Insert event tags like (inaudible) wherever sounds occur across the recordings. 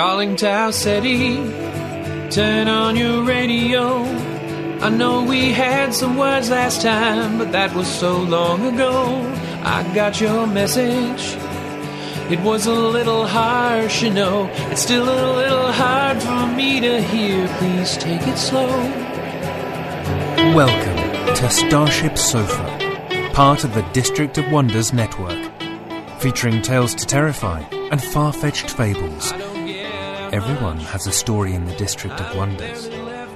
Calling Tau City, turn on your radio. I know we had some words last time, but that was so long ago. I got your message. It was a little harsh, you know. It's still a little hard for me to hear. Please take it slow. Welcome to Starship Sofa, part of the District of Wonders network, featuring tales to terrify and far fetched fables. Everyone has a story in the District of Wonders.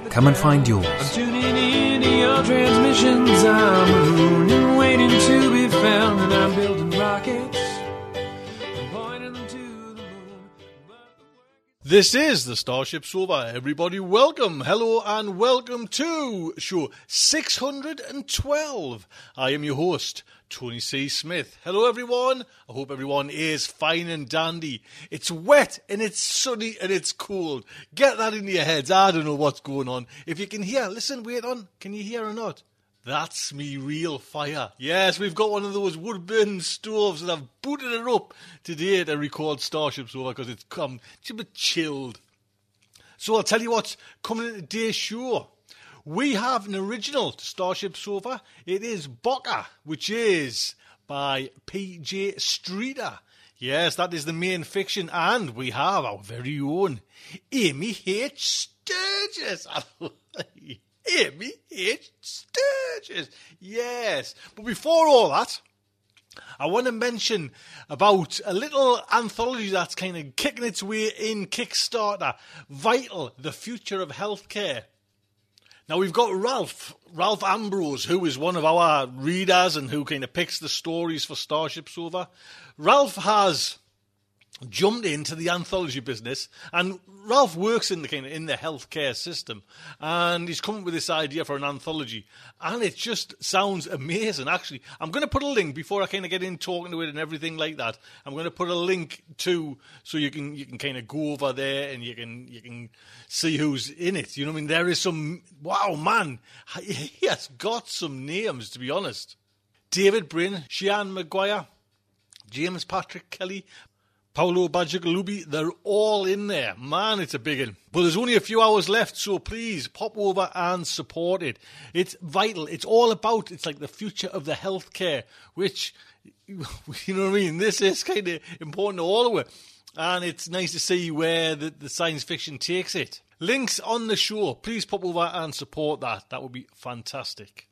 Come and find yours. Tuning in to your transmissions. I'm a moon and waiting to be found, and I'm building rockets. and pointing them to the moon. This is the Starship Sofa. Everybody, welcome, hello, and welcome to show 612. I am your host, Tony C. Smith. Hello, everyone. I hope everyone is fine and dandy. It's wet and it's sunny and it's cold. Get that in your heads. I don't know what's going on. If you can hear, listen, wait on. Can you hear or not? That's me real fire. Yes, we've got one of those wood burning stoves and I've booted it up today to record Starship Sofa because it's come it's a bit chilled. So I'll tell you what's coming in today's show. We have an original to Starship Sofa. It is Bocca, which is by PJ Streeter. Yes, that is the main fiction, and we have our very own Amy H. Sturgis. (laughs) Amy H. Sturgis. Yes. But before all that, I want to mention about a little anthology that's kind of kicking its way in Kickstarter Vital, the Future of Healthcare. Now we've got Ralph, Ralph Ambrose, who is one of our readers and who kind of picks the stories for Starship Sofa. Ralph has jumped into the anthology business and Ralph works in the kind of in the healthcare system and he's come up with this idea for an anthology and it just sounds amazing. Actually I'm going to put a link before I kind of get in talking to it and everything like that I'm going to put a link to so you can you can kind of go over there and you can you can see who's in it. You know what I mean? There is some wow man he has got some names to be honest. David Brin Seanan McGuire James Patrick Kelly, Paolo Bacigalupi, they're all in there. Man, it's a big one. But there's only a few hours left, so please pop over and support it. It's vital. It's all about, it's like the future of the healthcare, which, (laughs) you know what I mean? This is kind of important to all of it. And it's nice to see where the, the science fiction takes it. Links on the show. Please pop over and support that. That would be fantastic.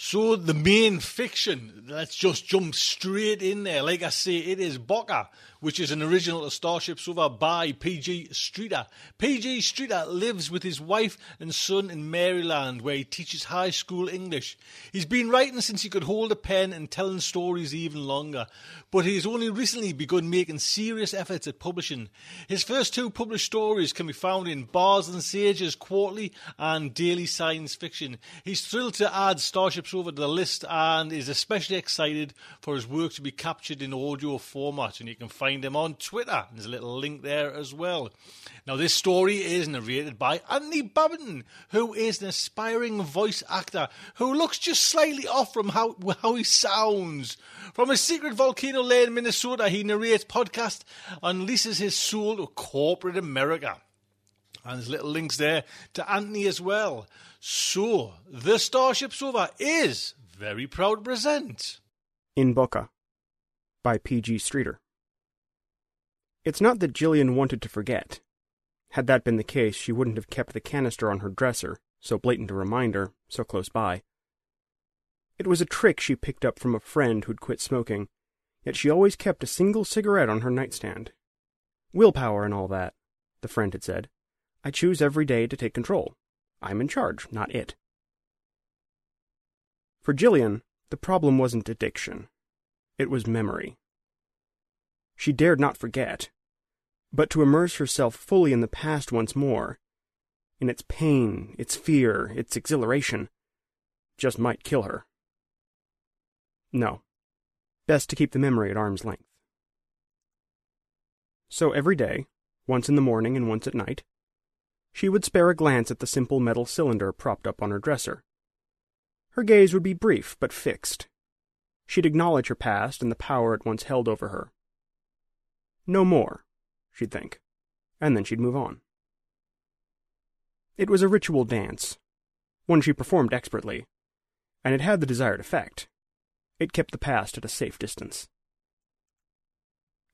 So the main fiction, let's just jump straight in there. Like I say, it is Bocca, which is an original to Starship Sofa by PG Streeter. PG Streeter lives with his wife and son in Maryland, where he teaches high school English. He's been writing since he could hold a pen and telling stories even longer, but he has only recently begun making serious efforts at publishing. His first two published stories can be found in Bards and Sages Quarterly and Daily Science Fiction. He's thrilled to add Starship Over to the list and is especially excited for his work to be captured in audio format. And you can find him on Twitter. There's a little link there as well. Now, this story is narrated by Anthony Babington, who is an aspiring voice actor who looks just slightly off from how, how he sounds. From a secret volcano lair in Minnesota, he narrates podcast and leases his soul to corporate America. And there's little links there to Anthony as well. So, the Starship Sofa is very proud present In Bocca by P.G. Streeter. It's not that Jillian wanted to forget. Had that been the case, she wouldn't have kept the canister on her dresser, so blatant a reminder, so close by. It was a trick she picked up from a friend who'd quit smoking, yet she always kept a single cigarette on her nightstand. Willpower and all that, the friend had said. I choose every day to take control. I'm in charge, not it. For Jillian, the problem wasn't addiction. It was memory. She dared not forget, but to immerse herself fully in the past once more, in its pain, its fear, its exhilaration, just might kill her. No. Best to keep the memory at arm's length. So every day, once in the morning and once at night, she would spare a glance at the simple metal cylinder propped up on her dresser. Her gaze would be brief but fixed. She'd acknowledge her past and the power it once held over her. No more, she'd think, and then she'd move on. It was a ritual dance, one she performed expertly, and it had the desired effect. It kept the past at a safe distance.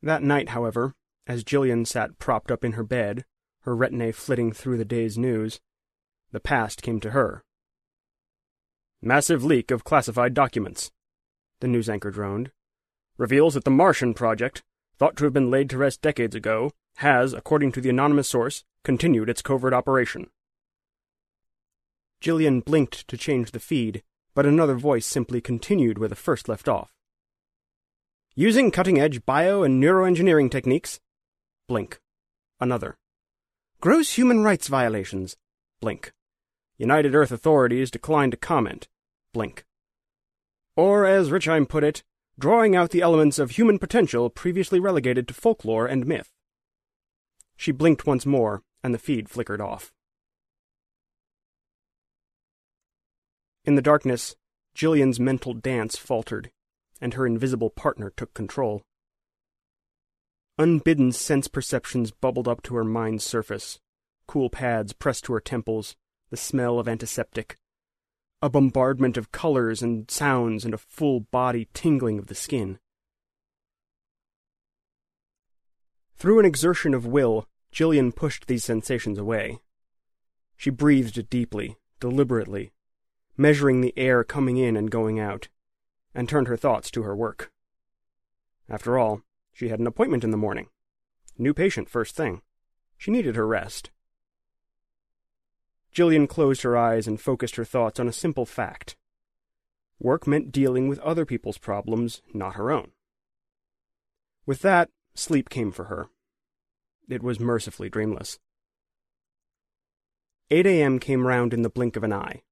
That night, however, as Jillian sat propped up in her bed, her retina flitting through the day's news, the past came to her. Massive leak of classified documents, the news anchor droned, reveals that the Martian project, thought to have been laid to rest decades ago, has, according to the anonymous source, continued its covert operation. Jillian blinked to change the feed, but another voice simply continued where the first left off. Using cutting edge bio and neuroengineering techniques. Blink. Another. Gross human rights violations. Blink. United Earth authorities declined to comment. Blink. Or, as Richheim put it, drawing out the elements of human potential previously relegated to folklore and myth. She blinked once more, and the feed flickered off. In the darkness, Jillian's mental dance faltered, and her invisible partner took control. Unbidden sense perceptions bubbled up to her mind's surface cool pads pressed to her temples, the smell of antiseptic, a bombardment of colors and sounds, and a full body tingling of the skin. Through an exertion of will, Jillian pushed these sensations away. She breathed deeply, deliberately, measuring the air coming in and going out, and turned her thoughts to her work. After all, she had an appointment in the morning. New patient first thing. She needed her rest. Jillian closed her eyes and focused her thoughts on a simple fact. Work meant dealing with other people's problems, not her own. With that, sleep came for her. It was mercifully dreamless. 8 a.m. came round in the blink of an eye.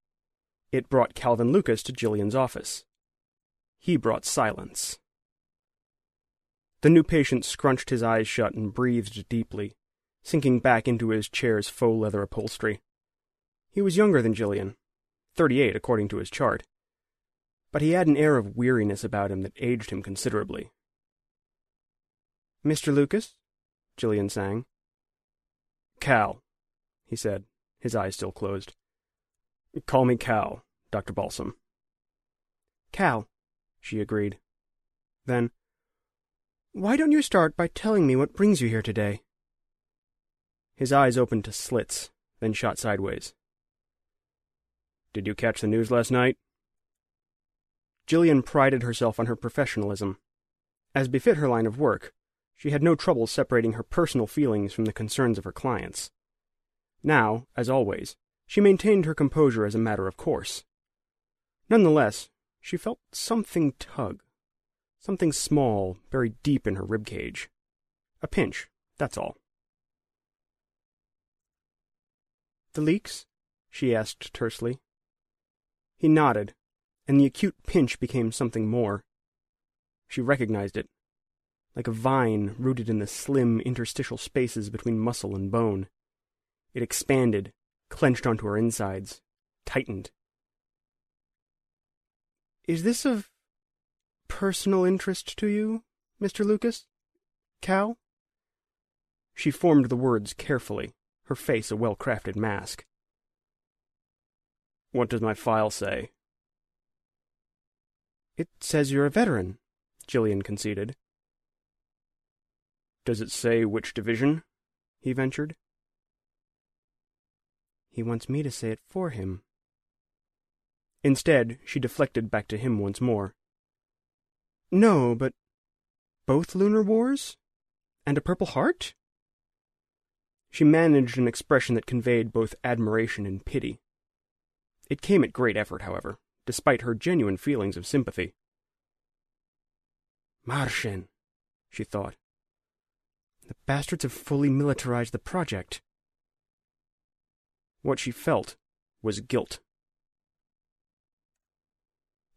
It brought Calvin Lucas to Jillian's office. He brought silence. The new patient scrunched his eyes shut and breathed deeply, sinking back into his chair's faux leather upholstery. He was younger than Jillian, 38 according to his chart, but he had an air of weariness about him that aged him considerably. Mr. Lucas? Jillian sang. Cal, he said, his eyes still closed. Call me Cal, Dr. Balsam. Cal, she agreed. Then, why don't you start by telling me what brings you here today? His eyes opened to slits, then shot sideways. Did you catch the news last night? Jillian prided herself on her professionalism. As befit her line of work, she had no trouble separating her personal feelings from the concerns of her clients. Now, as always, she maintained her composure as a matter of course. Nonetheless, she felt something tug. Something small, buried deep in her rib cage. A pinch, that's all. The leaks? she asked tersely. He nodded, and the acute pinch became something more. She recognized it, like a vine rooted in the slim interstitial spaces between muscle and bone. It expanded, clenched onto her insides, tightened. Is this of personal interest to you, Mr. Lucas? Cal? She formed the words carefully, her face a well crafted mask. What does my file say? It says you're a veteran, Jillian conceded. Does it say which division? he ventured. He wants me to say it for him. Instead, she deflected back to him once more. No, but both lunar wars? And a Purple Heart? She managed an expression that conveyed both admiration and pity. It came at great effort, however, despite her genuine feelings of sympathy. Martian, she thought. The bastards have fully militarized the project. What she felt was guilt.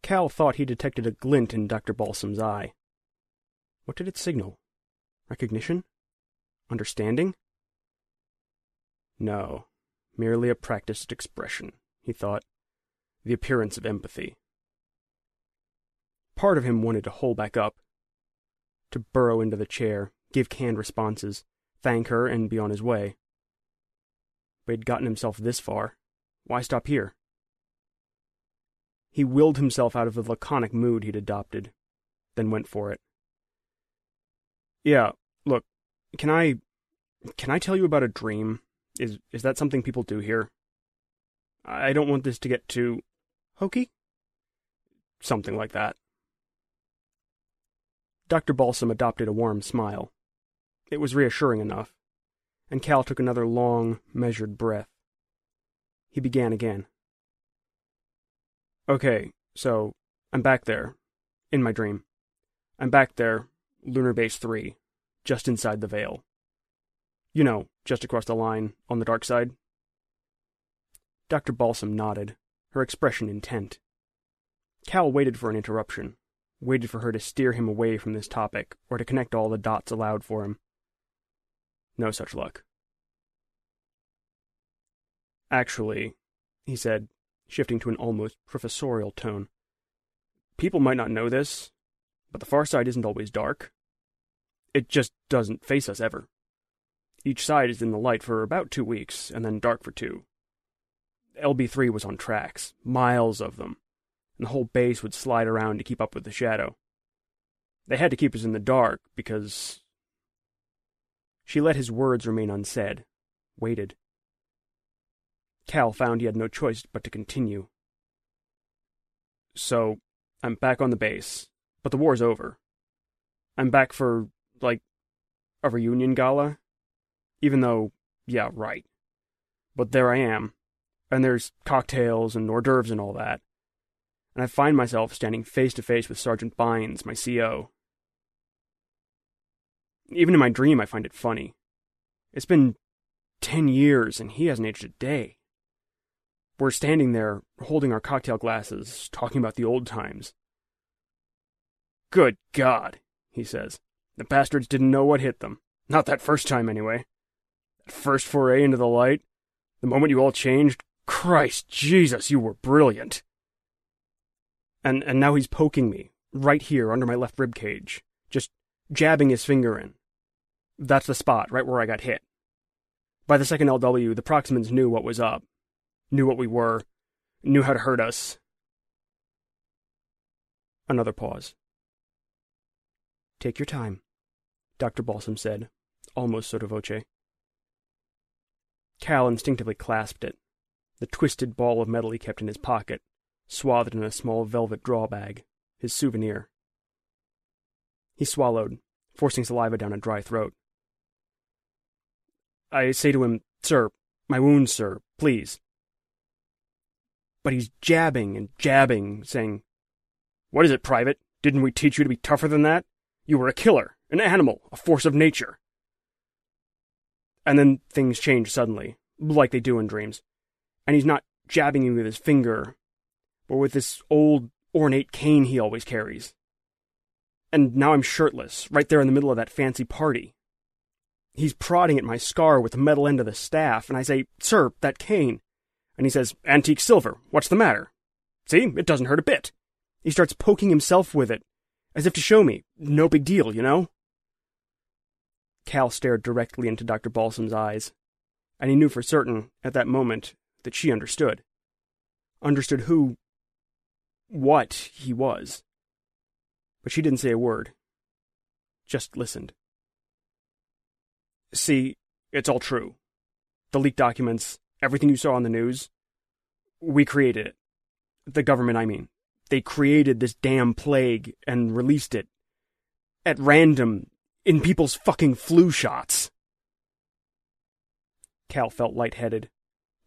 Cal thought he detected a glint in Dr. Balsam's eye. What did it signal? Recognition? Understanding? No, merely a practiced expression, he thought, the appearance of empathy. Part of him wanted to hole back up, to burrow into the chair, give canned responses, thank her, and be on his way. But he'd gotten himself this far. Why stop here? He willed himself out of the laconic mood he'd adopted, then went for it. Yeah, look, can I can I tell you about a dream? Is is that something people do here? I don't want this to get too hokey. Something like that. Dr. Balsam adopted a warm smile. It was reassuring enough, and Cal took another long, measured breath. He began again. Okay, so I'm back there, in my dream. I'm back there, Lunar Base 3, just inside the Veil. You know, just across the line, on the dark side. Dr. Balsam nodded, her expression intent. Cal waited for an interruption, waited for her to steer him away from this topic, or to connect all the dots allowed for him. No such luck. Actually, he said, shifting to an almost professorial tone, people might not know this, but the far side isn't always dark. It just doesn't face us ever. Each side is in the light for about two weeks, and then dark for two. LB3 was on tracks, miles of them, and the whole base would slide around to keep up with the shadow. They had to keep us in the dark because. She let his words remain unsaid, waited. Cal found he had no choice but to continue. So, I'm back on the base, but the war's over. I'm back for, like, a reunion gala. Even though, yeah, right. But there I am, and there's cocktails and hors d'oeuvres and all that. And I find myself standing face to face with Sergeant Bynes, my CO. Even in my dream, I find it funny. It's been ten years, and he hasn't aged a day. We're standing there, holding our cocktail glasses, talking about the old times. Good God, he says. The bastards didn't know what hit them. Not that first time, anyway. That first foray into the light, the moment you all changed, Christ Jesus, you were brilliant. And and now he's poking me, right here under my left rib cage, just jabbing his finger in. That's the spot, right where I got hit. By the second LW, the Proximans knew what was up, knew what we were, knew how to hurt us. Another pause. Take your time, Dr. Balsam said, almost sotto voce. Cal instinctively clasped it, the twisted ball of metal he kept in his pocket, swathed in a small velvet draw bag, his souvenir. He swallowed, forcing saliva down a dry throat. I say to him, Sir, my wounds, sir, please. But he's jabbing and jabbing, saying, What is it, Private? Didn't we teach you to be tougher than that? You were a killer, an animal, a force of nature. And then things change suddenly, like they do in dreams. And he's not jabbing you with his finger, but with this old ornate cane he always carries. And now I'm shirtless, right there in the middle of that fancy party. He's prodding at my scar with the metal end of the staff, and I say, Sir, that cane. And he says, Antique silver, what's the matter? See, it doesn't hurt a bit. He starts poking himself with it, as if to show me, no big deal, you know? Cal stared directly into Dr. Balsam's eyes, and he knew for certain, at that moment, that she understood. Understood who, what he was. But she didn't say a word, just listened. See, it's all true. The leaked documents, everything you saw on the news, we created it. The government, I mean. They created this damn plague and released it. At random, in people's fucking flu shots. Cal felt lightheaded.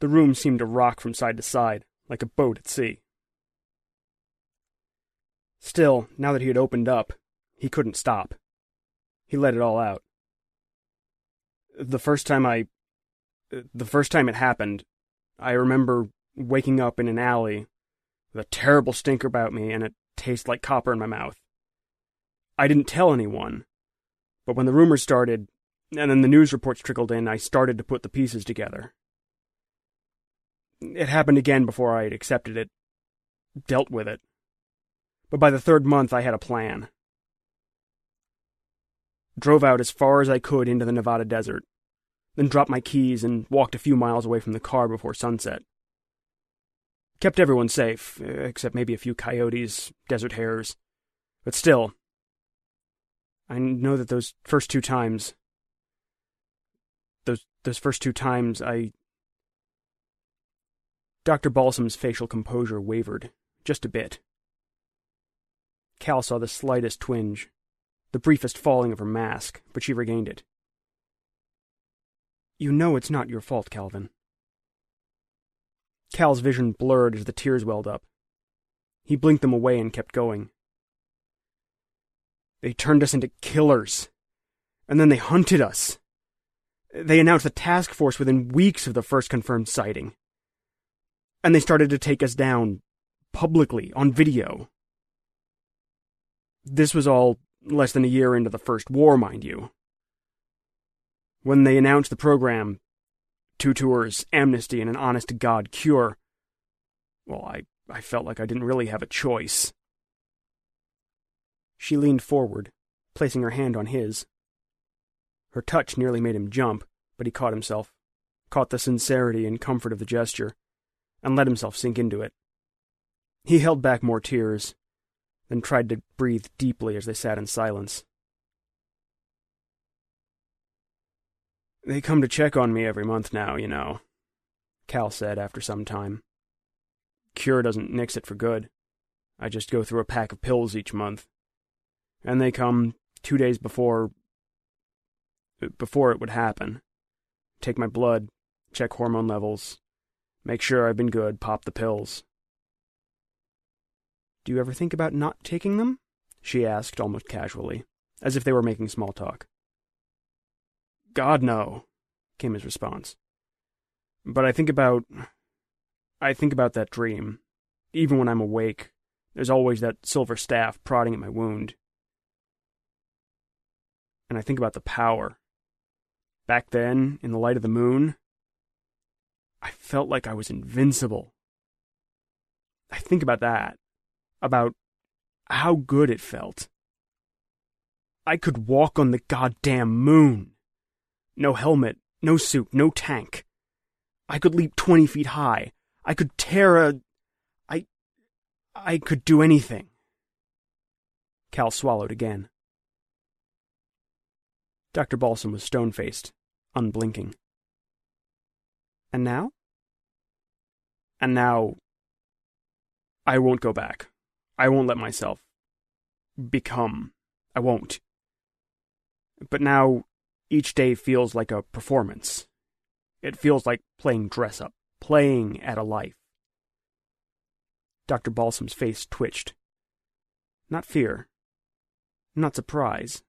The room seemed to rock from side to side, like a boat at sea. Still, now that he had opened up, he couldn't stop. He let it all out. The first time I. The first time it happened, I remember waking up in an alley with a terrible stink about me and it taste like copper in my mouth. I didn't tell anyone, but when the rumors started, and then the news reports trickled in, I started to put the pieces together. It happened again before I had accepted it, dealt with it. But by the third month, I had a plan. Drove out as far as I could into the Nevada desert, then dropped my keys and walked a few miles away from the car before sunset. Kept everyone safe, eh, except maybe a few coyotes, desert hares. But still, I know that those first two times, those those first two times, I. Dr. Balsam's facial composure wavered, just a bit. Cal saw the slightest twinge, the briefest falling of her mask, but she regained it. You know it's not your fault, Calvin. Cal's vision blurred as the tears welled up. He blinked them away and kept going. They turned us into killers. And then they hunted us. They announced a task force within weeks of the first confirmed sighting. And they started to take us down publicly on video. This was all less than a year into the first war, mind you. When they announced the program, two tours, amnesty, and an honest to God cure, well, I, I felt like I didn't really have a choice. She leaned forward, placing her hand on his. Her touch nearly made him jump, but he caught himself, caught the sincerity and comfort of the gesture, and let himself sink into it. He held back more tears, then tried to breathe deeply as they sat in silence. They come to check on me every month now, you know, Cal said after some time. Cure doesn't nix it for good. I just go through a pack of pills each month. And they come two days before. before it would happen. Take my blood, check hormone levels, make sure I've been good, pop the pills. Do you ever think about not taking them? She asked almost casually, as if they were making small talk. God, no, came his response. But I think about. I think about that dream. Even when I'm awake, there's always that silver staff prodding at my wound. And I think about the power. Back then, in the light of the moon, I felt like I was invincible. I think about that. About how good it felt. I could walk on the goddamn moon. No helmet, no suit, no tank. I could leap 20 feet high. I could tear a. I. I could do anything. Cal swallowed again. Dr. Balsam was stone faced, unblinking. And now? And now. I won't go back. I won't let myself become. I won't. But now each day feels like a performance. It feels like playing dress up, playing at a life. Dr. Balsam's face twitched. Not fear, not surprise,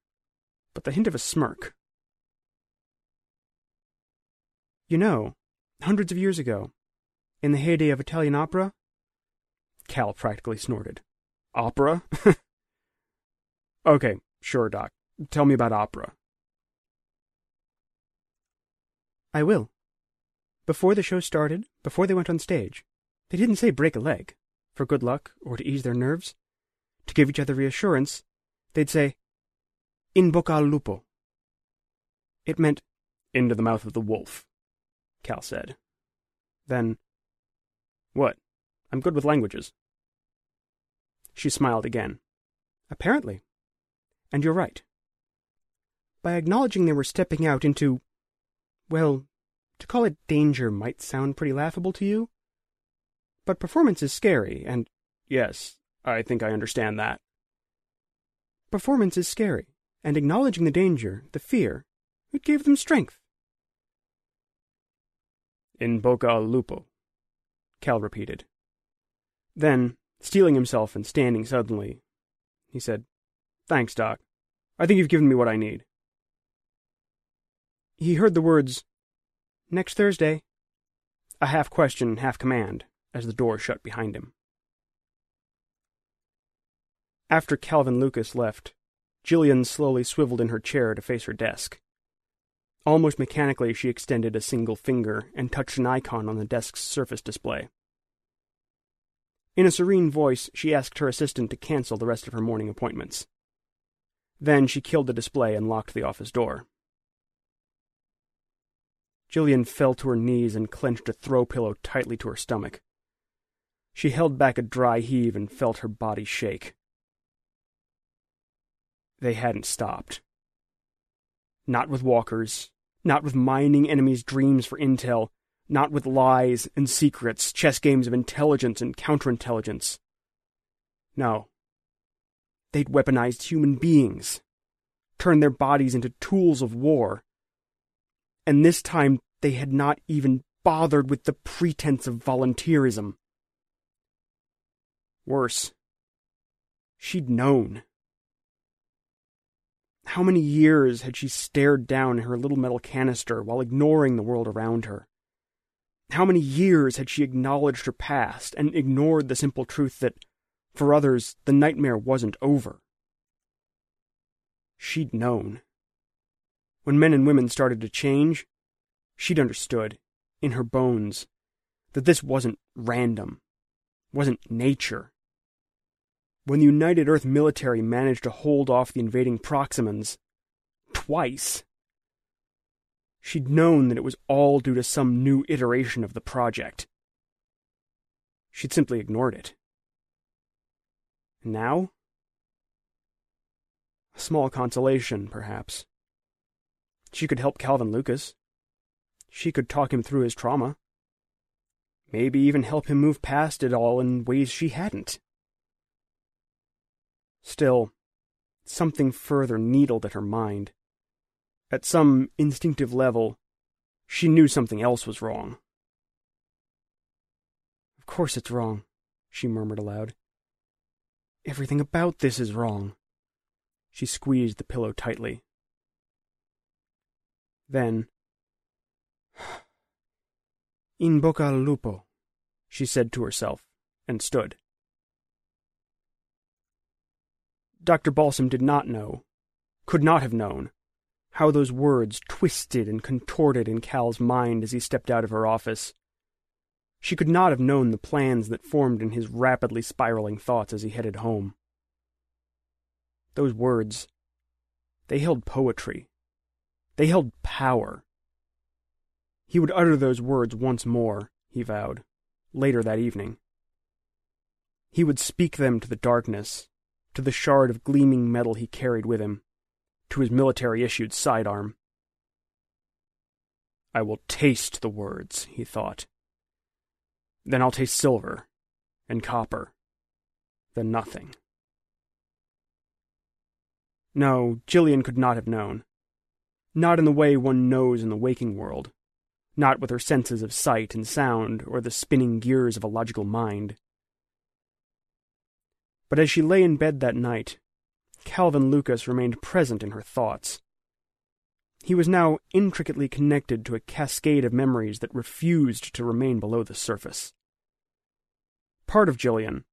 but the hint of a smirk. You know, hundreds of years ago, in the heyday of Italian opera, Cal practically snorted. Opera? (laughs) okay, sure, Doc. Tell me about opera. I will. Before the show started, before they went on stage, they didn't say break a leg, for good luck or to ease their nerves. To give each other reassurance, they'd say, In bocca al lupo. It meant, Into the mouth of the wolf, Cal said. Then, What? I'm good with languages. She smiled again. Apparently. And you're right. By acknowledging they were stepping out into, well, to call it danger might sound pretty laughable to you. But performance is scary, and yes, I think I understand that. Performance is scary, and acknowledging the danger, the fear, it gave them strength. In bocca lupo, Cal repeated. Then, steeling himself and standing suddenly, he said, Thanks, Doc. I think you've given me what I need. He heard the words, Next Thursday, a half question, half command, as the door shut behind him. After Calvin Lucas left, Jillian slowly swiveled in her chair to face her desk. Almost mechanically, she extended a single finger and touched an icon on the desk's surface display. In a serene voice, she asked her assistant to cancel the rest of her morning appointments. Then she killed the display and locked the office door. Jillian fell to her knees and clenched a throw pillow tightly to her stomach. She held back a dry heave and felt her body shake. They hadn't stopped. Not with walkers, not with mining enemies' dreams for intel, not with lies and secrets, chess games of intelligence and counterintelligence. No. They'd weaponized human beings, turned their bodies into tools of war. And this time they had not even bothered with the pretense of volunteerism. Worse, she'd known. How many years had she stared down her little metal canister while ignoring the world around her? How many years had she acknowledged her past and ignored the simple truth that, for others, the nightmare wasn't over? She'd known. When men and women started to change, she'd understood, in her bones, that this wasn't random, wasn't nature. When the United Earth military managed to hold off the invading Proximans, twice, She'd known that it was all due to some new iteration of the project. She'd simply ignored it. Now? A small consolation, perhaps. She could help Calvin Lucas. She could talk him through his trauma. Maybe even help him move past it all in ways she hadn't. Still, something further needled at her mind. At some instinctive level, she knew something else was wrong. Of course it's wrong, she murmured aloud. Everything about this is wrong. She squeezed the pillow tightly. Then, In bocca al lupo, she said to herself, and stood. Dr. Balsam did not know, could not have known, how those words twisted and contorted in Cal's mind as he stepped out of her office. She could not have known the plans that formed in his rapidly spiraling thoughts as he headed home. Those words, they held poetry. They held power. He would utter those words once more, he vowed, later that evening. He would speak them to the darkness, to the shard of gleaming metal he carried with him to his military issued sidearm. I will taste the words, he thought. Then I'll taste silver and copper, then nothing. No, Jillian could not have known. Not in the way one knows in the waking world, not with her senses of sight and sound or the spinning gears of a logical mind. But as she lay in bed that night, Calvin Lucas remained present in her thoughts. He was now intricately connected to a cascade of memories that refused to remain below the surface. Part of Jillian,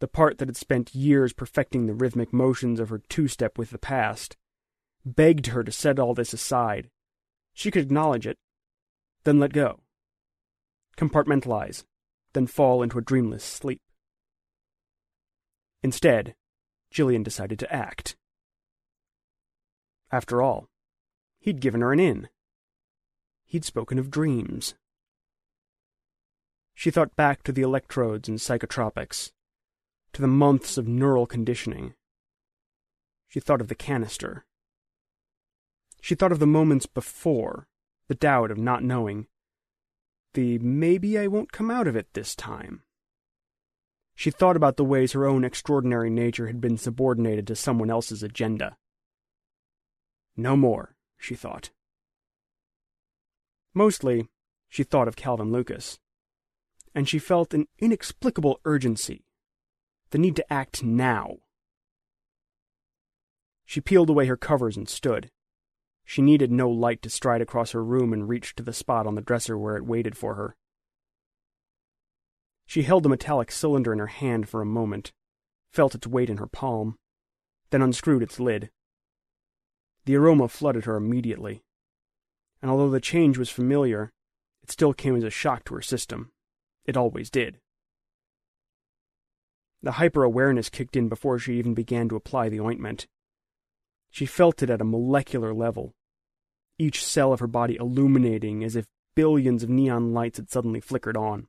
the part that had spent years perfecting the rhythmic motions of her two step with the past, begged her to set all this aside. She could acknowledge it, then let go. Compartmentalize, then fall into a dreamless sleep. Instead, Jillian decided to act. After all, he'd given her an in. He'd spoken of dreams. She thought back to the electrodes and psychotropics, to the months of neural conditioning. She thought of the canister. She thought of the moments before, the doubt of not knowing, the maybe I won't come out of it this time. She thought about the ways her own extraordinary nature had been subordinated to someone else's agenda. No more, she thought. Mostly, she thought of Calvin Lucas, and she felt an inexplicable urgency, the need to act now. She peeled away her covers and stood. She needed no light to stride across her room and reach to the spot on the dresser where it waited for her. She held the metallic cylinder in her hand for a moment, felt its weight in her palm, then unscrewed its lid. The aroma flooded her immediately, and although the change was familiar, it still came as a shock to her system. It always did. The hyper awareness kicked in before she even began to apply the ointment. She felt it at a molecular level, each cell of her body illuminating as if billions of neon lights had suddenly flickered on.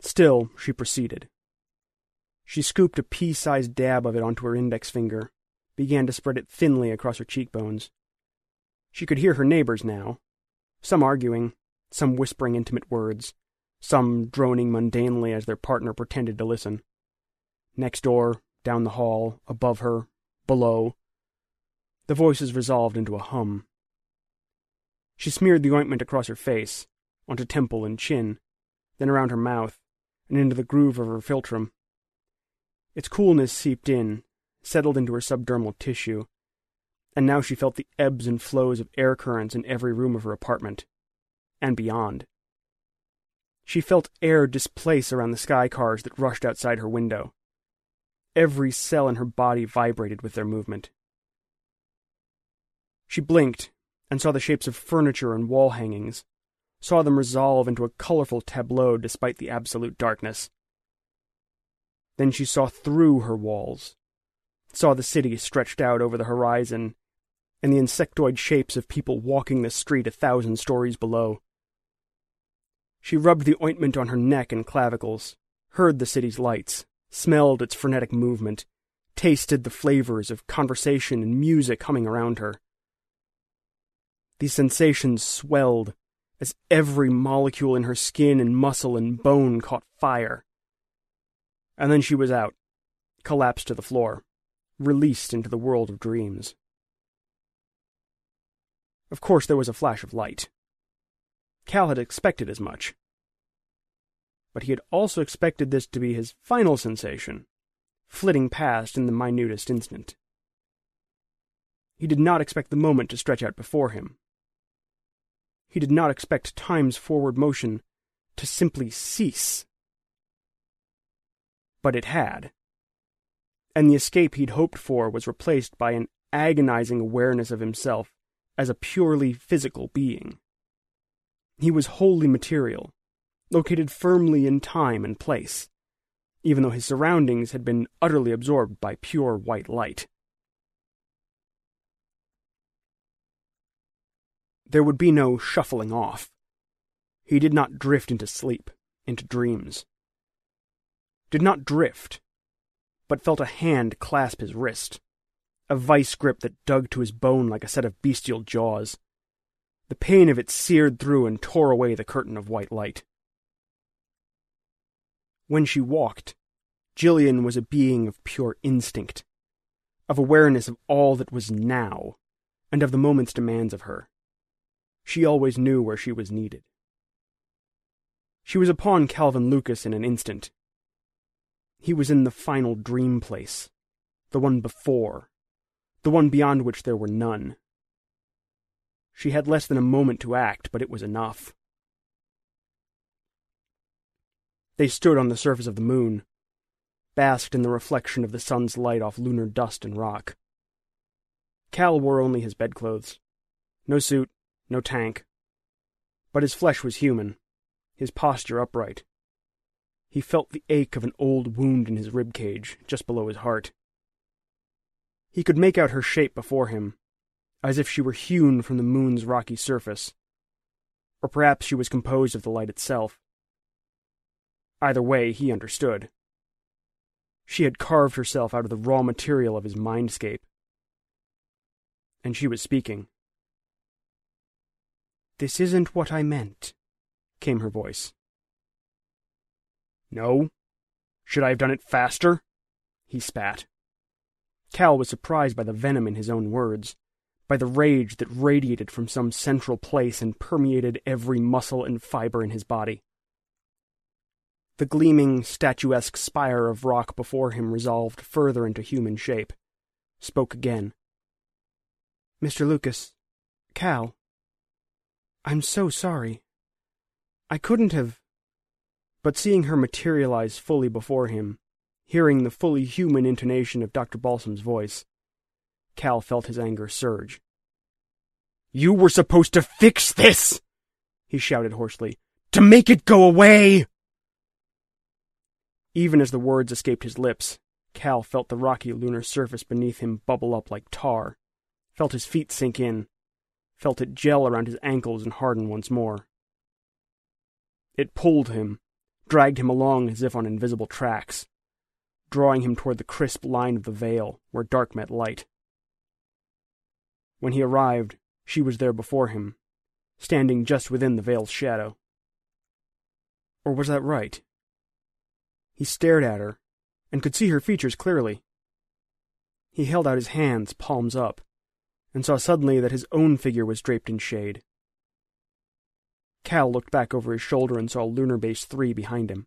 Still, she proceeded. She scooped a pea sized dab of it onto her index finger, began to spread it thinly across her cheekbones. She could hear her neighbors now, some arguing, some whispering intimate words, some droning mundanely as their partner pretended to listen. Next door, down the hall, above her, below. The voices resolved into a hum. She smeared the ointment across her face, onto temple and chin, then around her mouth, and into the groove of her philtrum. Its coolness seeped in, settled into her subdermal tissue, and now she felt the ebbs and flows of air currents in every room of her apartment, and beyond. She felt air displace around the sky cars that rushed outside her window. Every cell in her body vibrated with their movement. She blinked and saw the shapes of furniture and wall hangings, saw them resolve into a colorful tableau despite the absolute darkness. Then she saw through her walls, saw the city stretched out over the horizon, and the insectoid shapes of people walking the street a thousand stories below. She rubbed the ointment on her neck and clavicles, heard the city's lights, smelled its frenetic movement, tasted the flavors of conversation and music humming around her. These sensations swelled, as every molecule in her skin and muscle and bone caught fire. And then she was out, collapsed to the floor, released into the world of dreams. Of course, there was a flash of light. Cal had expected as much. But he had also expected this to be his final sensation, flitting past in the minutest instant. He did not expect the moment to stretch out before him, he did not expect time's forward motion to simply cease. But it had. And the escape he'd hoped for was replaced by an agonizing awareness of himself as a purely physical being. He was wholly material, located firmly in time and place, even though his surroundings had been utterly absorbed by pure white light. There would be no shuffling off. He did not drift into sleep, into dreams. Did not drift, but felt a hand clasp his wrist, a vice grip that dug to his bone like a set of bestial jaws. The pain of it seared through and tore away the curtain of white light. When she walked, Jillian was a being of pure instinct, of awareness of all that was now, and of the moment's demands of her. She always knew where she was needed. She was upon Calvin Lucas in an instant. He was in the final dream place, the one before, the one beyond which there were none. She had less than a moment to act, but it was enough. They stood on the surface of the moon, basked in the reflection of the sun's light off lunar dust and rock. Cal wore only his bedclothes. No suit, no tank. But his flesh was human, his posture upright. He felt the ache of an old wound in his rib cage, just below his heart. He could make out her shape before him, as if she were hewn from the moon's rocky surface. Or perhaps she was composed of the light itself. Either way, he understood. She had carved herself out of the raw material of his mindscape. And she was speaking. This isn't what I meant, came her voice. No? Should I have done it faster? He spat. Cal was surprised by the venom in his own words, by the rage that radiated from some central place and permeated every muscle and fiber in his body. The gleaming, statuesque spire of rock before him resolved further into human shape, spoke again. Mr. Lucas, Cal, I'm so sorry. I couldn't have. But seeing her materialize fully before him, hearing the fully human intonation of Dr. Balsam's voice, Cal felt his anger surge. You were supposed to fix this! he shouted hoarsely. To make it go away! Even as the words escaped his lips, Cal felt the rocky lunar surface beneath him bubble up like tar, felt his feet sink in, felt it gel around his ankles and harden once more. It pulled him, dragged him along as if on invisible tracks, drawing him toward the crisp line of the veil where dark met light. When he arrived, she was there before him, standing just within the veil's shadow. Or was that right? He stared at her, and could see her features clearly. He held out his hands, palms up, and saw suddenly that his own figure was draped in shade. Cal looked back over his shoulder and saw Lunar Base 3 behind him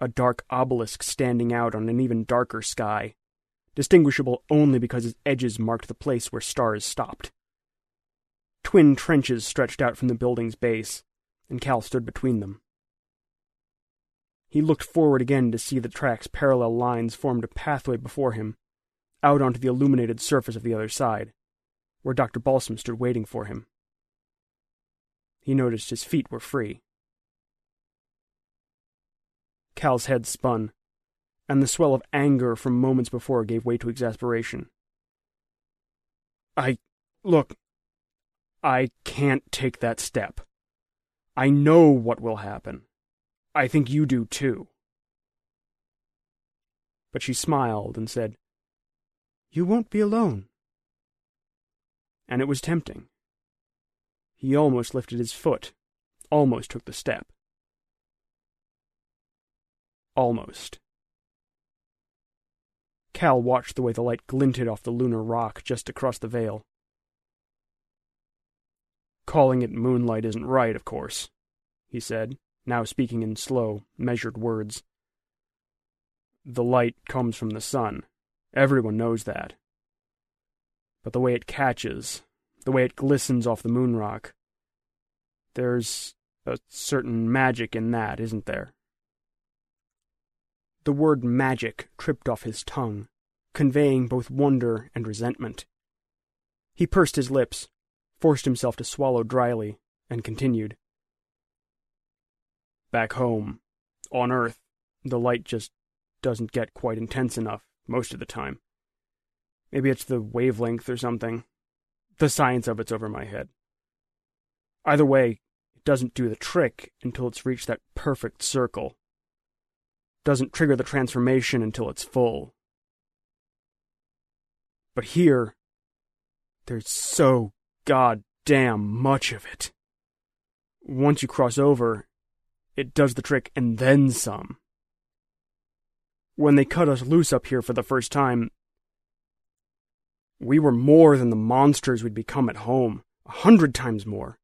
a dark obelisk standing out on an even darker sky, distinguishable only because its edges marked the place where stars stopped. Twin trenches stretched out from the building's base, and Cal stood between them. He looked forward again to see the track's parallel lines formed a pathway before him, out onto the illuminated surface of the other side, where Dr. Balsam stood waiting for him. He noticed his feet were free. Cal's head spun, and the swell of anger from moments before gave way to exasperation. I. Look. I can't take that step. I know what will happen. I think you do too. But she smiled and said, You won't be alone. And it was tempting. He almost lifted his foot, almost took the step. Almost. Cal watched the way the light glinted off the lunar rock just across the veil. Calling it moonlight isn't right, of course, he said, now speaking in slow, measured words. The light comes from the sun. Everyone knows that. But the way it catches, the way it glistens off the moon rock, there's a certain magic in that, isn't there? The word magic tripped off his tongue, conveying both wonder and resentment. He pursed his lips, forced himself to swallow dryly, and continued. Back home, on Earth, the light just doesn't get quite intense enough most of the time. Maybe it's the wavelength or something. The science of it's over my head. Either way, it doesn't do the trick until it's reached that perfect circle doesn't trigger the transformation until it's full. But here, there's so goddamn much of it. Once you cross over, it does the trick and then some. When they cut us loose up here for the first time, we were more than the monsters we'd become at home, a hundred times more.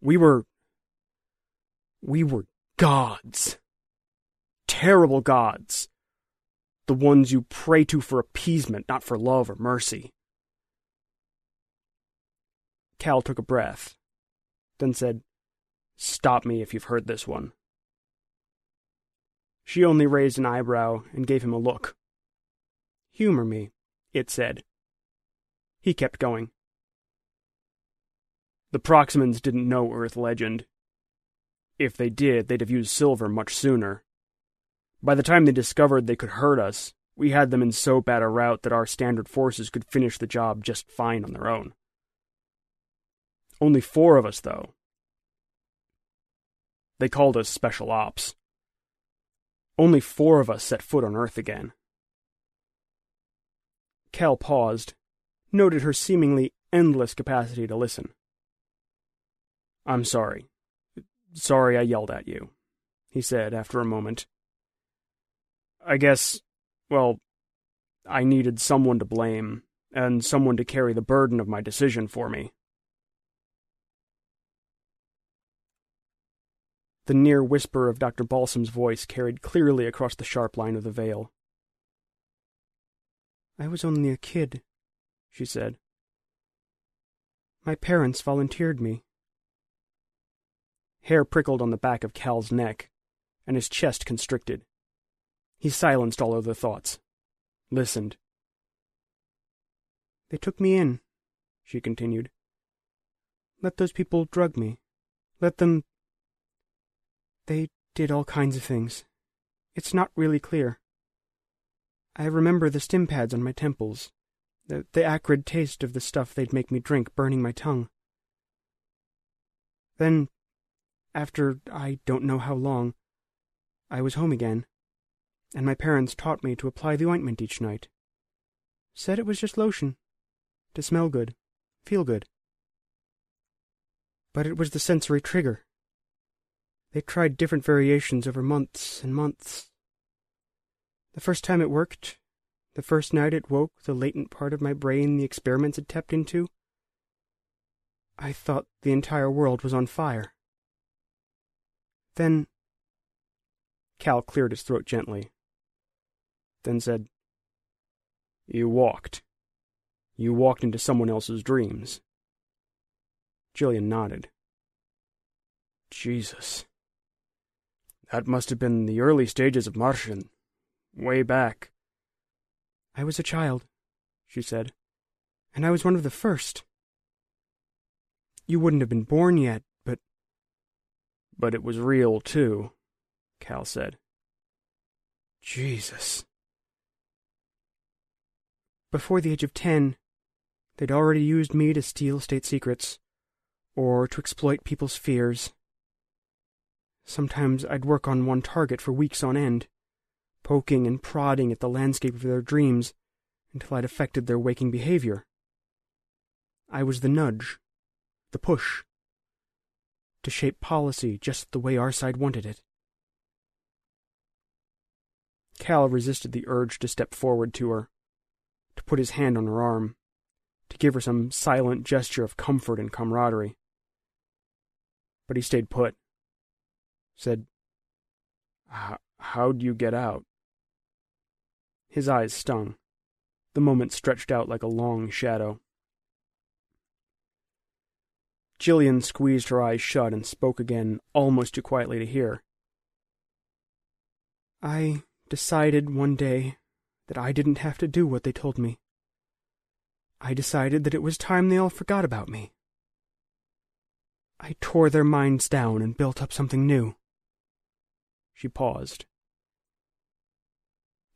We were. We were gods terrible gods. The ones you pray to for appeasement, not for love or mercy. Cal took a breath, then said, Stop me if you've heard this one. She only raised an eyebrow and gave him a look. Humor me, it said. He kept going. The Proximans didn't know Earth legend. If they did, they'd have used silver much sooner. By the time they discovered they could hurt us, we had them in so bad a rout that our standard forces could finish the job just fine on their own. Only four of us, though. They called us Special Ops. Only four of us set foot on Earth again. Cal paused, noted her seemingly endless capacity to listen. I'm sorry. Sorry I yelled at you, he said after a moment. I guess, well, I needed someone to blame, and someone to carry the burden of my decision for me. The near whisper of Dr. Balsam's voice carried clearly across the sharp line of the veil. I was only a kid, she said. My parents volunteered me. Hair prickled on the back of Cal's neck, and his chest constricted. He silenced all other thoughts. Listened. They took me in, she continued. Let those people drug me. Let them. They did all kinds of things. It's not really clear. I remember the stim pads on my temples, the, the acrid taste of the stuff they'd make me drink burning my tongue. Then after I don't know how long, I was home again, and my parents taught me to apply the ointment each night. Said it was just lotion, to smell good, feel good. But it was the sensory trigger. They tried different variations over months and months. The first time it worked, the first night it woke the latent part of my brain the experiments had tapped into, I thought the entire world was on fire. Then. Cal cleared his throat gently, then said, You walked. You walked into someone else's dreams. Jillian nodded. Jesus. That must have been the early stages of Martian. Way back. I was a child, she said, and I was one of the first. You wouldn't have been born yet, but But it was real, too, Cal said. Jesus. Before the age of ten, they'd already used me to steal state secrets, or to exploit people's fears. Sometimes I'd work on one target for weeks on end, poking and prodding at the landscape of their dreams until I'd affected their waking behavior. I was the nudge, the push, to shape policy just the way our side wanted it. Cal resisted the urge to step forward to her, to put his hand on her arm, to give her some silent gesture of comfort and camaraderie. But he stayed put. Said, How'd you get out? His eyes stung. The moment stretched out like a long shadow. Jillian squeezed her eyes shut and spoke again, almost too quietly to hear. I decided one day that I didn't have to do what they told me. I decided that it was time they all forgot about me. I tore their minds down and built up something new. She paused.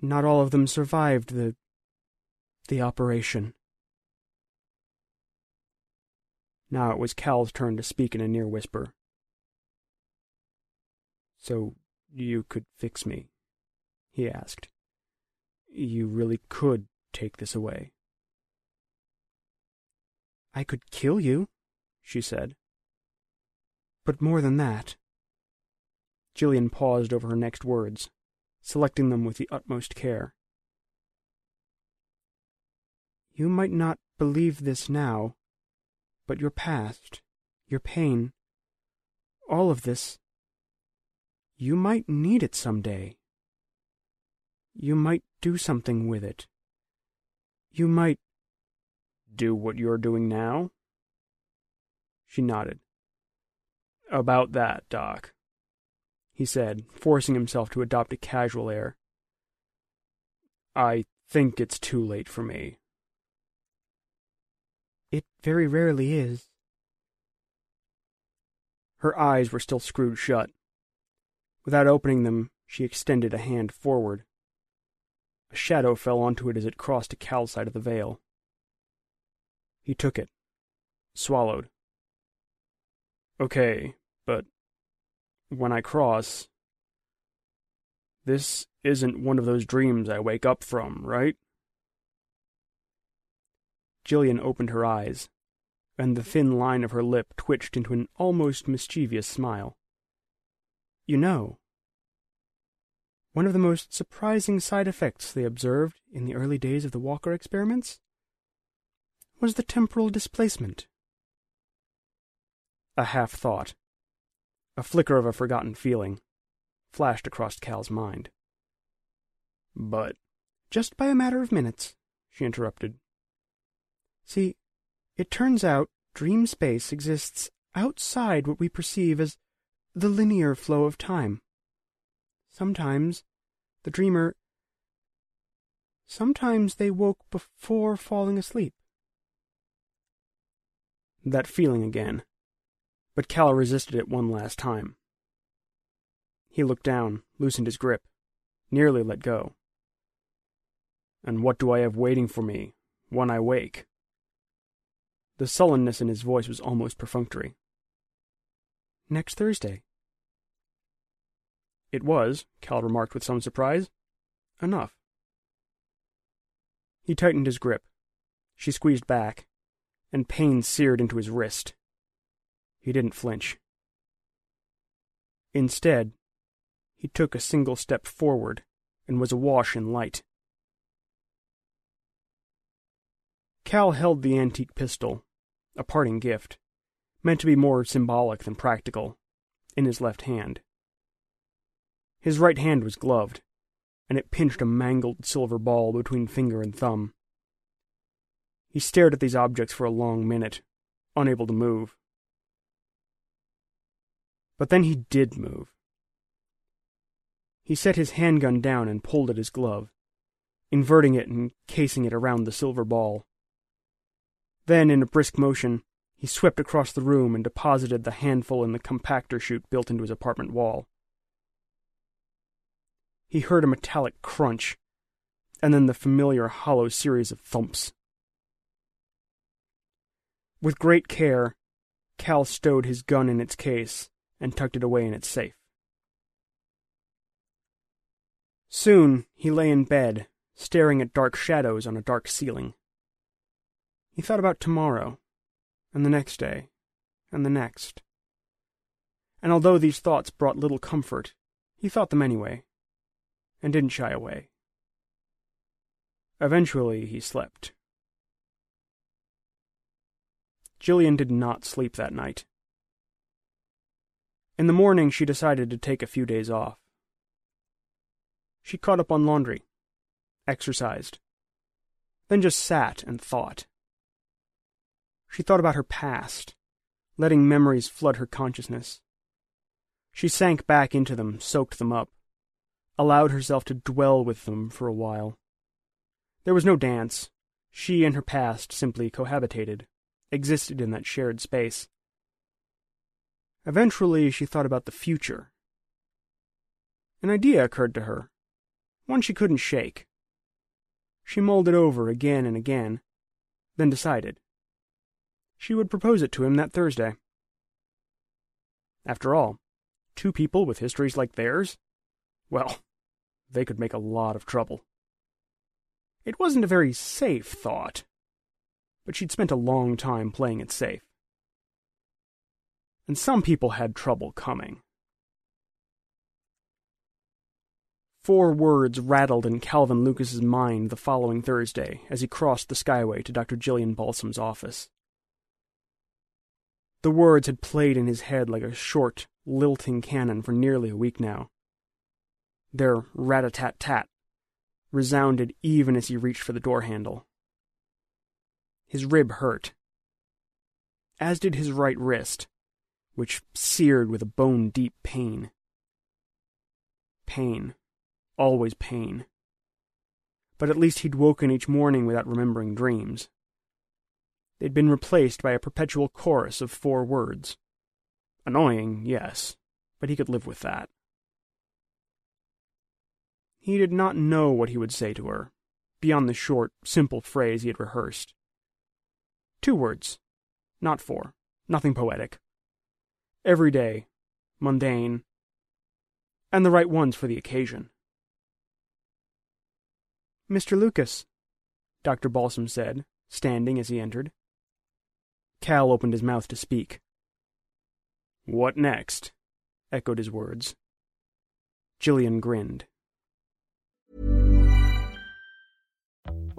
Not all of them survived the. the operation. Now it was Cal's turn to speak in a near whisper. So you could fix me? he asked. You really could take this away. I could kill you, she said. But more than that. Jillian paused over her next words, selecting them with the utmost care. You might not believe this now, but your past, your pain, all of this, you might need it some day. You might do something with it. You might do what you're doing now? She nodded. About that, Doc. He said, forcing himself to adopt a casual air. I think it's too late for me. It very rarely is. Her eyes were still screwed shut. Without opening them, she extended a hand forward. A shadow fell onto it as it crossed to Cal's side of the veil. He took it, swallowed. Okay, but when I cross, this isn't one of those dreams I wake up from, right? Jillian opened her eyes, and the thin line of her lip twitched into an almost mischievous smile. You know, one of the most surprising side effects they observed in the early days of the Walker experiments was the temporal displacement. A half thought, a flicker of a forgotten feeling, flashed across Cal's mind. But just by a matter of minutes, she interrupted. See, it turns out dream space exists outside what we perceive as the linear flow of time. Sometimes the dreamer. Sometimes they woke before falling asleep. That feeling again. But Cal resisted it one last time. He looked down, loosened his grip, nearly let go. And what do I have waiting for me when I wake? The sullenness in his voice was almost perfunctory. Next Thursday. It was, Cal remarked with some surprise, enough. He tightened his grip. She squeezed back, and pain seared into his wrist. He didn't flinch. Instead, he took a single step forward and was awash in light. Cal held the antique pistol, a parting gift, meant to be more symbolic than practical, in his left hand. His right hand was gloved, and it pinched a mangled silver ball between finger and thumb. He stared at these objects for a long minute, unable to move. But then he did move. He set his handgun down and pulled at his glove, inverting it and casing it around the silver ball. Then, in a brisk motion, he swept across the room and deposited the handful in the compactor chute built into his apartment wall. He heard a metallic crunch, and then the familiar hollow series of thumps. With great care, Cal stowed his gun in its case and tucked it away in its safe. Soon he lay in bed, staring at dark shadows on a dark ceiling. He thought about tomorrow, and the next day, and the next. And although these thoughts brought little comfort, he thought them anyway, and didn't shy away. Eventually he slept. Jillian did not sleep that night. In the morning she decided to take a few days off. She caught up on laundry, exercised, then just sat and thought. She thought about her past, letting memories flood her consciousness. She sank back into them, soaked them up, allowed herself to dwell with them for a while. There was no dance. She and her past simply cohabitated, existed in that shared space. Eventually, she thought about the future. An idea occurred to her, one she couldn't shake. She mulled it over again and again, then decided. She would propose it to him that Thursday. After all, two people with histories like theirs? Well, they could make a lot of trouble. It wasn't a very safe thought, but she'd spent a long time playing it safe. And some people had trouble coming. Four words rattled in Calvin Lucas's mind the following Thursday as he crossed the skyway to Dr. Jillian Balsam's office. The words had played in his head like a short, lilting canon for nearly a week now. Their rat-a-tat-tat resounded even as he reached for the door handle. His rib hurt, as did his right wrist, which seared with a bone-deep pain. Pain. Always pain. But at least he'd woken each morning without remembering dreams. They'd been replaced by a perpetual chorus of four words. Annoying, yes, but he could live with that. He did not know what he would say to her, beyond the short, simple phrase he had rehearsed. Two words, not four, nothing poetic. Everyday, mundane, and the right ones for the occasion. Mr. Lucas, Dr. Balsam said, standing as he entered. Cal opened his mouth to speak. What next? echoed his words. Jillian grinned.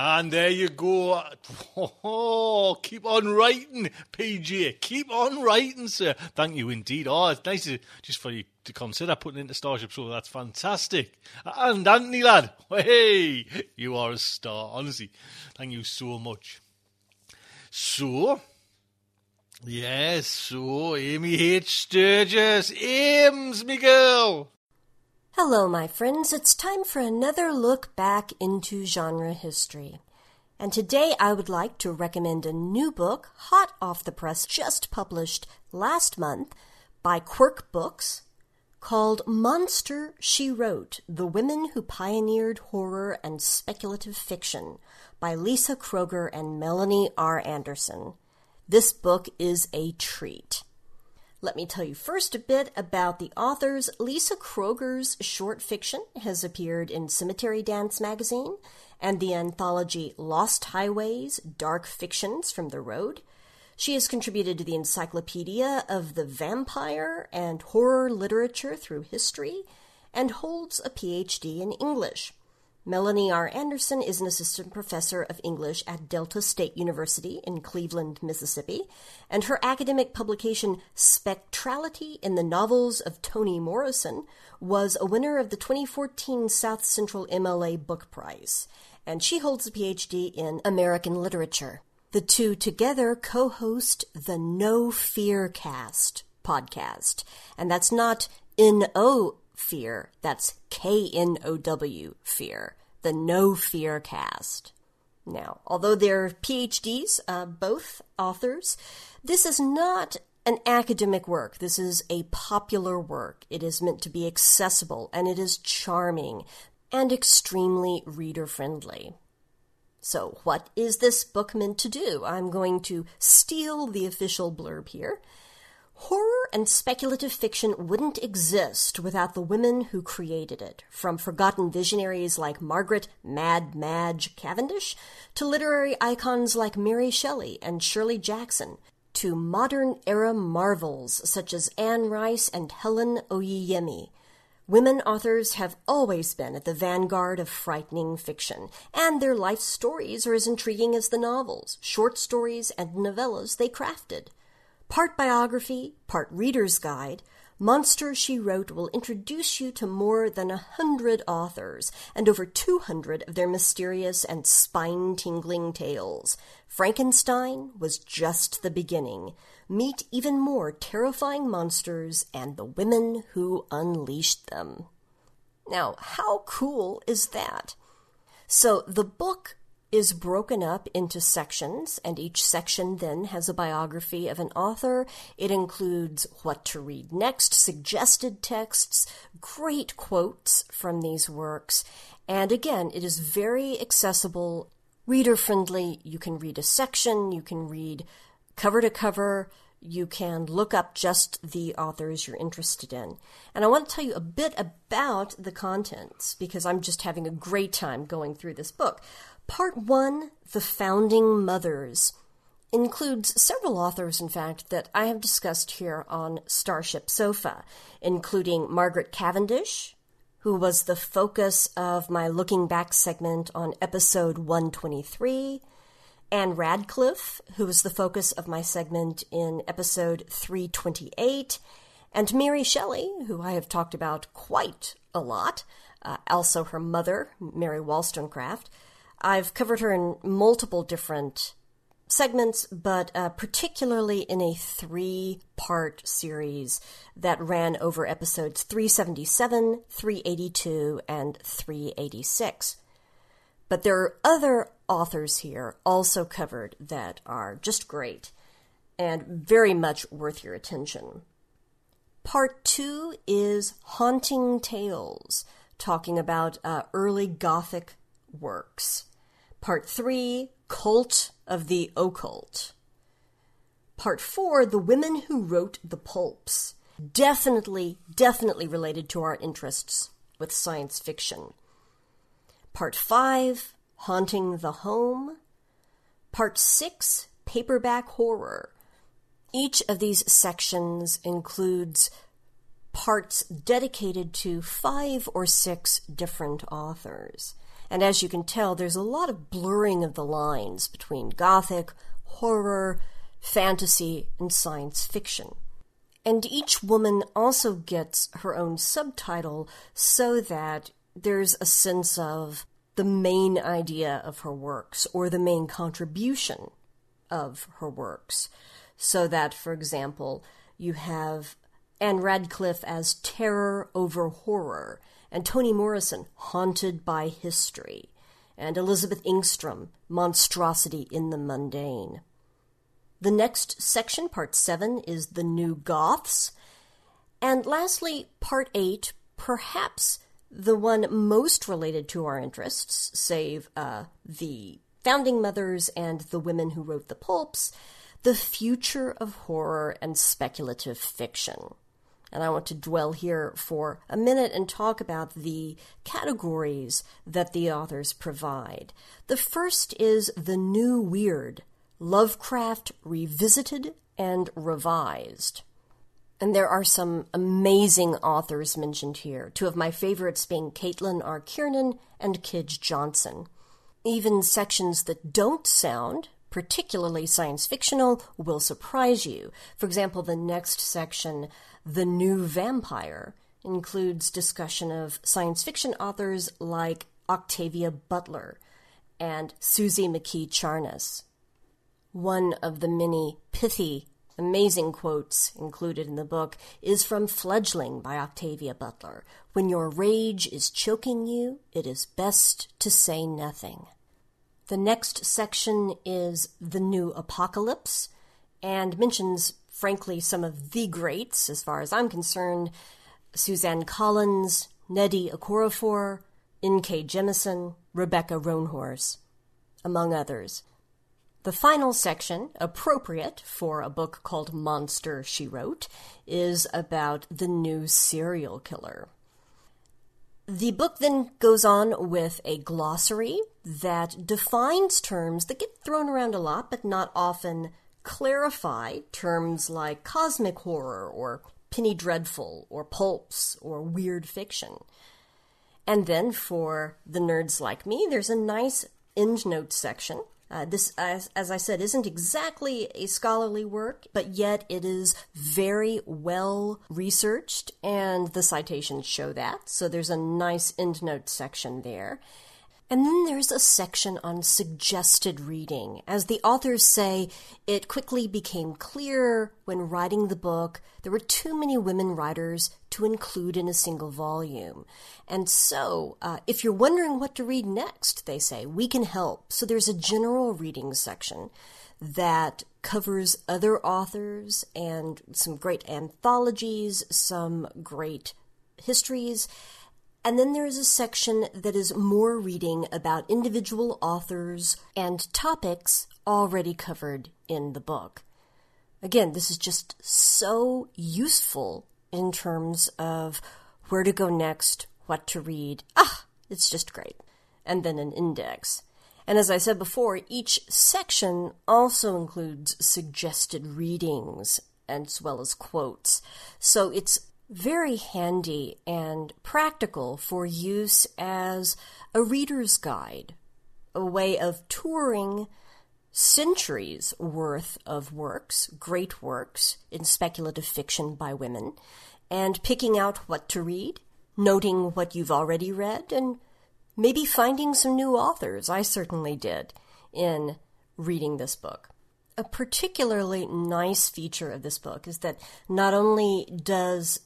And there you go. (laughs) Oh, keep on writing, PJ. Keep on writing, sir. Thank you indeed. Oh, it's nice to, just for you to consider putting into Starship So That's fantastic. And Anthony, lad, (laughs) hey, you are a star. Honestly, thank you so much. So, yes, so Amy H. Sturgis, Ames, me girl. Hello, my friends. It's time for another look back into genre history. And today I would like to recommend a new book, hot off the press, just published last month by Quirk Books, called Monster She Wrote The Women Who Pioneered Horror and Speculative Fiction by Lisa Kroger and Melanie R. Anderson. This book is a treat. Let me tell you first a bit about the authors. Lisa Kroger's short fiction has appeared in Cemetery Dance magazine and the anthology Lost Highways Dark Fictions from the Road. She has contributed to the Encyclopedia of the Vampire and Horror Literature through History and holds a PhD in English. Melanie R. Anderson is an assistant professor of English at Delta State University in Cleveland, Mississippi, and her academic publication Spectrality in the Novels of Toni Morrison was a winner of the 2014 South Central MLA Book Prize, and she holds a PhD in American Literature. The two together co host the Know Fear Cast podcast, and that's not N O fear, that's K N O W fear the Know Fear cast. Now, although they're PhDs, uh, both authors, this is not an academic work. This is a popular work. It is meant to be accessible and it is charming and extremely reader friendly. So, what is this book meant to do? I'm going to steal the official blurb here. Horror and speculative fiction wouldn't exist without the women who created it, from forgotten visionaries like Margaret Mad Madge Cavendish to literary icons like Mary Shelley and Shirley Jackson, to modern era marvels such as Anne Rice and Helen Oyeyemi. Women authors have always been at the vanguard of frightening fiction, and their life stories are as intriguing as the novels, short stories, and novellas they crafted. Part biography, part reader's guide, Monster, she wrote, will introduce you to more than a hundred authors and over 200 of their mysterious and spine tingling tales. Frankenstein was just the beginning. Meet even more terrifying monsters and the women who unleashed them. Now, how cool is that? So, the book is broken up into sections, and each section then has a biography of an author. It includes what to read next, suggested texts, great quotes from these works, and again, it is very accessible, reader friendly. You can read a section, you can read cover to cover. You can look up just the authors you're interested in. And I want to tell you a bit about the contents because I'm just having a great time going through this book. Part one, The Founding Mothers, includes several authors, in fact, that I have discussed here on Starship Sofa, including Margaret Cavendish, who was the focus of my Looking Back segment on episode 123, Ann Radcliffe, who was the focus of my segment in episode 328, and Mary Shelley, who I have talked about quite a lot, uh, also her mother, Mary Wollstonecraft. I've covered her in multiple different segments, but uh, particularly in a three part series that ran over episodes 377, 382, and 386. But there are other authors here also covered that are just great and very much worth your attention. Part two is Haunting Tales, talking about uh, early Gothic works. Part 3 Cult of the Occult. Part 4 The Women Who Wrote the Pulps. Definitely, definitely related to our interests with science fiction. Part 5 Haunting the Home. Part 6 Paperback Horror. Each of these sections includes parts dedicated to five or six different authors. And as you can tell, there's a lot of blurring of the lines between Gothic, horror, fantasy, and science fiction. And each woman also gets her own subtitle so that there's a sense of the main idea of her works or the main contribution of her works. So that, for example, you have Ann Radcliffe as terror over horror, and Toni Morrison, Haunted by History, and Elizabeth Engstrom, Monstrosity in the Mundane. The next section, part 7, is The New Goths. And lastly, part 8, perhaps the one most related to our interests, save uh, the founding mothers and the women who wrote the pulps, the future of horror and speculative fiction. And I want to dwell here for a minute and talk about the categories that the authors provide. The first is the new weird, Lovecraft revisited and revised. And there are some amazing authors mentioned here, two of my favorites being Caitlin R. Kiernan and Kij Johnson. Even sections that don't sound particularly science fictional will surprise you. For example, the next section the New Vampire includes discussion of science fiction authors like Octavia Butler and Suzy McKee Charnas. One of the many pithy, amazing quotes included in the book is from Fledgling by Octavia Butler. When your rage is choking you, it is best to say nothing. The next section is The New Apocalypse and mentions frankly, some of the greats, as far as I'm concerned Suzanne Collins, Nnedi Okorafor, N.K. Jemisin, Rebecca Roanhorse, among others. The final section, appropriate for a book called Monster, She Wrote, is about the new serial killer. The book then goes on with a glossary that defines terms that get thrown around a lot but not often clarify terms like cosmic horror or penny dreadful or pulps or weird fiction. And then for the nerds like me, there's a nice endnote section Uh, this, as, as, I said, isn't exactly a scholarly work, but yet it is very well researched, and the citations show that. So there's a nice endnote section there. And then there's a section on suggested reading. As the authors say, it quickly became clear when writing the book there were too many women writers to include in a single volume. And so, uh, if you're wondering what to read next, they say, we can help. So there's a general reading section that covers other authors and some great anthologies, some great histories and then there is a section that is more reading about individual authors and topics already covered in the book. Again, this is just so useful in terms of where to go next, what to read. Ah, it's just great. And then an index. And as I said before, each section also includes suggested readings as well as quotes. So it's very handy and practical for use as a reader's guide, a way of touring centuries worth of works, great works in speculative fiction by women, and picking out what to read, noting what you've already read, and maybe finding some new authors. I certainly did in reading this book. A particularly nice feature of this book is that not only does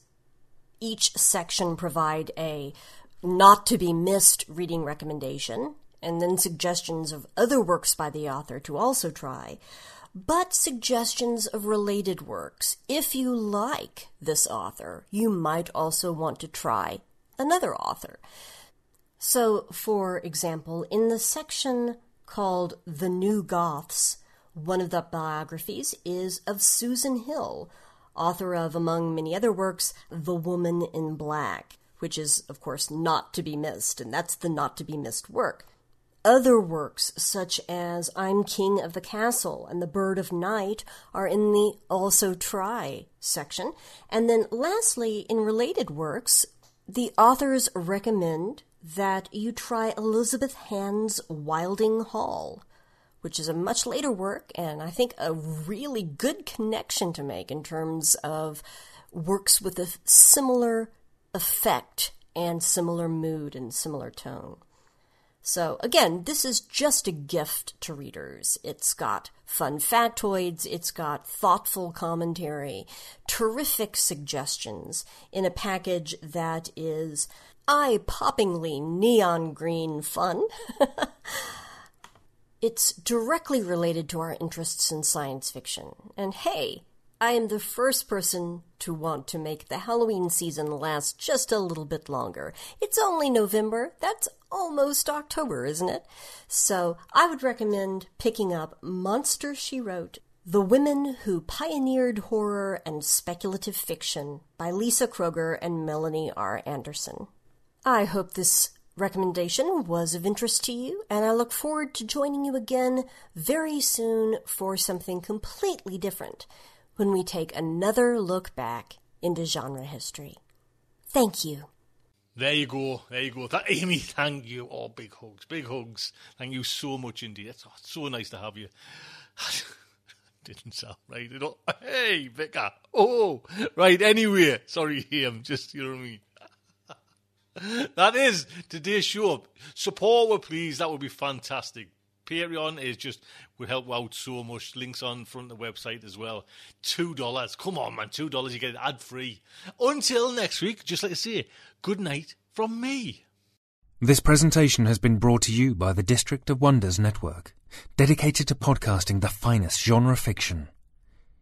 each section provide a not to be missed reading recommendation and then suggestions of other works by the author to also try, but suggestions of related works. If you like this author, you might also want to try another author. So, for example, in the section called The New Goths, one of the biographies is of Susan Hill, author of, among many other works, The Woman in Black, which is, of course, not to be missed, and that's the not to be missed work. Other works, such as I'm King of the Castle and The Bird of Night, are in the also try section. And then, lastly, in related works, the authors recommend that you try Elizabeth Hand's Wilding Hall which is a much later work and I think a really good connection to make in terms of works with a similar effect and similar mood and similar tone. So, again, this is just a gift to readers. It's got fun factoids, it's got thoughtful commentary, terrific suggestions in a package that is eye poppingly neon green fun. (laughs) It's directly related to our interests in science fiction. And hey, I am the first person to want to make the Halloween season last just a little bit longer. It's only November. That's almost October, isn't it? So I would recommend picking up Monster She Wrote The Women Who Pioneered Horror and Speculative Fiction by Lisa Kroger and Melanie R. Anderson. I hope this recommendation was of interest to you, and I look forward to joining you again very soon for something completely different when we take another look back into genre history. Thank you. There you go. There you go. That, Amy, thank you. Oh, big hugs. Big hugs. Thank you so much indeed. It's, oh, so nice to have you. (laughs) Didn't sound right at all. Hey, Vicar. Oh, right. Anyway, sorry, I'm just, you know what I mean (laughs) that is today's show. Support we please. That would be fantastic. Patreon is just would help out so much. Links on front of the website as well. Two dollars. Come on, man. Two dollars. You get it ad free. Until next week, just like I say, good night from me. This presentation has been brought to you by the District of Wonders Network, dedicated to podcasting the finest genre fiction.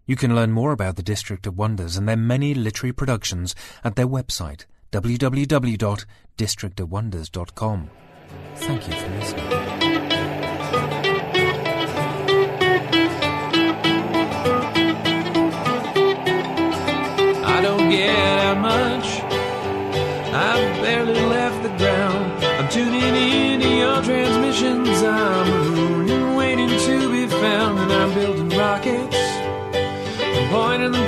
You can learn more about the District of Wonders and their many literary productions at their website www.districtofwonders.com. Thank you for listening. I don't get out much. I've barely left the ground. I'm tuning into your transmissions. I'm a waiting to be found, and I'm building rockets. I'm pointing them